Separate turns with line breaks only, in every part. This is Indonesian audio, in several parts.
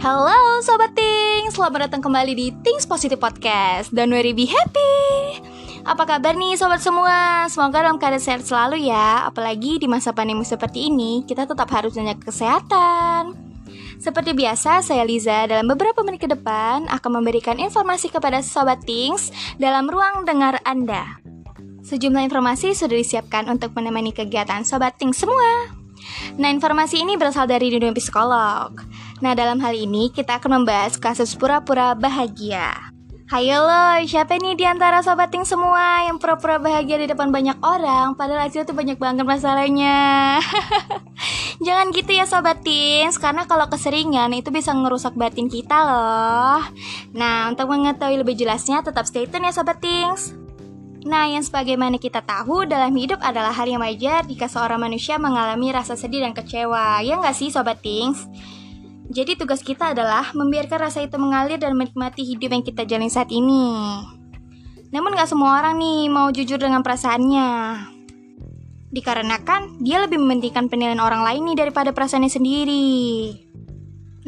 Halo Sobat Ting, selamat datang kembali di Things Positive Podcast Don't worry be happy Apa kabar nih sobat semua? Semoga dalam keadaan sehat selalu ya Apalagi di masa pandemi seperti ini Kita tetap harus menjaga kesehatan Seperti biasa, saya Liza dalam beberapa menit ke depan akan memberikan informasi kepada Sobat Things dalam ruang dengar Anda. Sejumlah informasi sudah disiapkan untuk menemani kegiatan Sobat Things semua. Nah, informasi ini berasal dari dunia psikolog. Nah, dalam hal ini kita akan membahas kasus pura-pura bahagia. Hayo lo, siapa nih di antara sobat ting semua yang pura-pura bahagia di depan banyak orang padahal hasil tuh banyak banget masalahnya. Jangan gitu ya sobat tings, karena kalau keseringan itu bisa ngerusak batin kita loh. Nah, untuk mengetahui lebih jelasnya tetap stay tune ya sobat tings. Nah, yang sebagaimana kita tahu dalam hidup adalah hal yang wajar jika seorang manusia mengalami rasa sedih dan kecewa. Ya nggak sih sobat tings? Jadi tugas kita adalah membiarkan rasa itu mengalir dan menikmati hidup yang kita jalani saat ini. Namun gak semua orang nih mau jujur dengan perasaannya. Dikarenakan dia lebih mementingkan penilaian orang lain nih daripada perasaannya sendiri.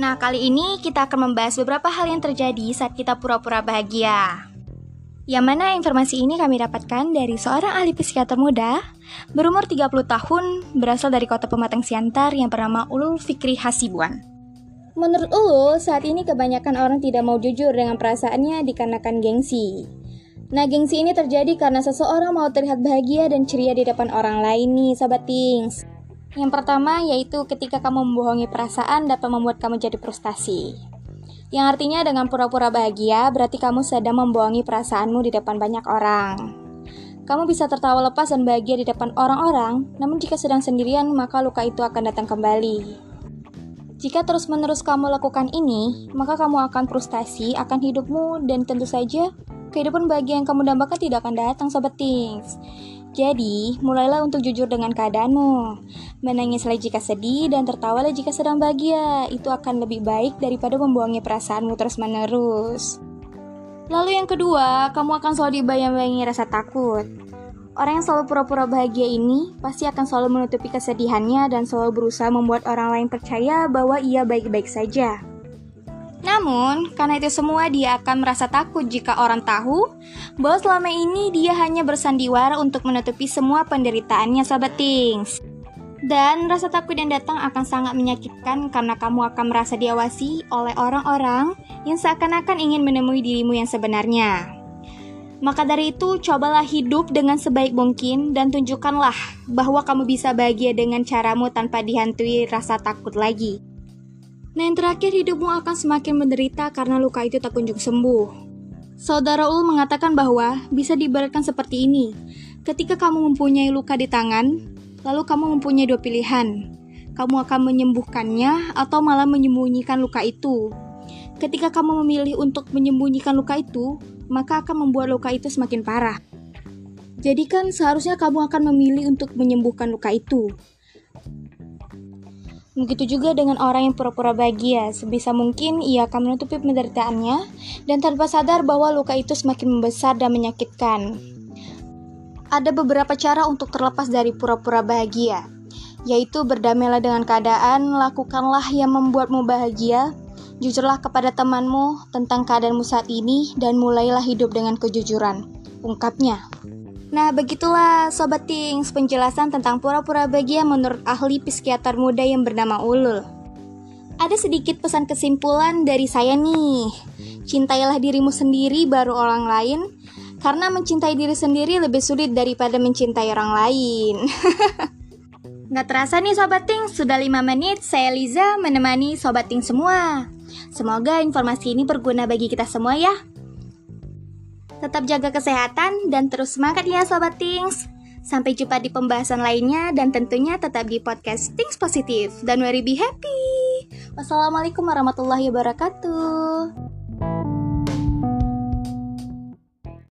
Nah, kali ini kita akan membahas beberapa hal yang terjadi saat kita pura-pura bahagia. Yang mana informasi ini kami dapatkan dari seorang ahli psikiater muda berumur 30 tahun berasal dari kota Pematang Siantar yang bernama Ulul Fikri Hasibuan. Menurut Ulu, saat ini kebanyakan orang tidak mau jujur dengan perasaannya dikarenakan gengsi. Nah, gengsi ini terjadi karena seseorang mau terlihat bahagia dan ceria di depan orang lain nih, sahabat Tings. Yang pertama yaitu ketika kamu membohongi perasaan dapat membuat kamu jadi frustasi. Yang artinya dengan pura-pura bahagia berarti kamu sedang membohongi perasaanmu di depan banyak orang. Kamu bisa tertawa lepas dan bahagia di depan orang-orang, namun jika sedang sendirian maka luka itu akan datang kembali. Jika terus-menerus kamu lakukan ini, maka kamu akan frustasi akan hidupmu dan tentu saja kehidupan bahagia yang kamu dambakan tidak akan datang sobat things. Jadi, mulailah untuk jujur dengan keadaanmu. Menangislah jika sedih dan tertawalah jika sedang bahagia. Itu akan lebih baik daripada membuangnya perasaanmu terus-menerus. Lalu yang kedua, kamu akan selalu dibayang-bayangi rasa takut. Orang yang selalu pura-pura bahagia ini pasti akan selalu menutupi kesedihannya dan selalu berusaha membuat orang lain percaya bahwa ia baik-baik saja. Namun, karena itu semua dia akan merasa takut jika orang tahu bahwa selama ini dia hanya bersandiwara untuk menutupi semua penderitaannya sahabat Tings. Dan rasa takut yang datang akan sangat menyakitkan karena kamu akan merasa diawasi oleh orang-orang yang seakan-akan ingin menemui dirimu yang sebenarnya. Maka dari itu, cobalah hidup dengan sebaik mungkin dan tunjukkanlah bahwa kamu bisa bahagia dengan caramu tanpa dihantui rasa takut lagi. Nah, yang terakhir, hidupmu akan semakin menderita karena luka itu tak kunjung sembuh. Saudara Ul mengatakan bahwa bisa diibaratkan seperti ini. Ketika kamu mempunyai luka di tangan, lalu kamu mempunyai dua pilihan. Kamu akan menyembuhkannya atau malah menyembunyikan luka itu. Ketika kamu memilih untuk menyembunyikan luka itu, maka akan membuat luka itu semakin parah. Jadi kan seharusnya kamu akan memilih untuk menyembuhkan luka itu. Begitu juga dengan orang yang pura-pura bahagia, sebisa mungkin ia akan menutupi penderitaannya dan tanpa sadar bahwa luka itu semakin membesar dan menyakitkan. Ada beberapa cara untuk terlepas dari pura-pura bahagia, yaitu berdamailah dengan keadaan, lakukanlah yang membuatmu bahagia, Jujurlah kepada temanmu tentang keadaanmu saat ini dan mulailah hidup dengan kejujuran. Ungkapnya. Nah, begitulah Sobat Tings penjelasan tentang pura-pura bahagia menurut ahli psikiater muda yang bernama Ulul. Ada sedikit pesan kesimpulan dari saya nih. Cintailah dirimu sendiri baru orang lain, karena mencintai diri sendiri lebih sulit daripada mencintai orang lain. Nggak terasa nih Sobat Ting, sudah 5 menit saya Liza menemani Sobat Ting semua. Semoga informasi ini berguna bagi kita semua ya. Tetap jaga kesehatan dan terus semangat ya Sobat Things. Sampai jumpa di pembahasan lainnya dan tentunya tetap di podcast Things Positif. Dan worry be happy. Wassalamualaikum warahmatullahi wabarakatuh.